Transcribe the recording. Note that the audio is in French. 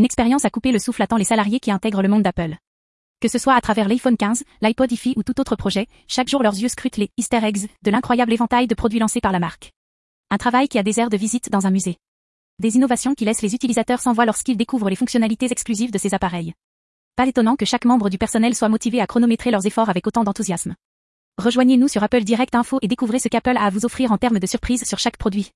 Une expérience à couper le souffle attend les salariés qui intègrent le monde d'Apple. Que ce soit à travers l'iPhone 15, l'iPod IFI ou tout autre projet, chaque jour leurs yeux scrutent les easter eggs de l'incroyable éventail de produits lancés par la marque. Un travail qui a des airs de visite dans un musée. Des innovations qui laissent les utilisateurs sans voix lorsqu'ils découvrent les fonctionnalités exclusives de ces appareils. Pas étonnant que chaque membre du personnel soit motivé à chronométrer leurs efforts avec autant d'enthousiasme. Rejoignez-nous sur Apple Direct Info et découvrez ce qu'Apple a à vous offrir en termes de surprises sur chaque produit.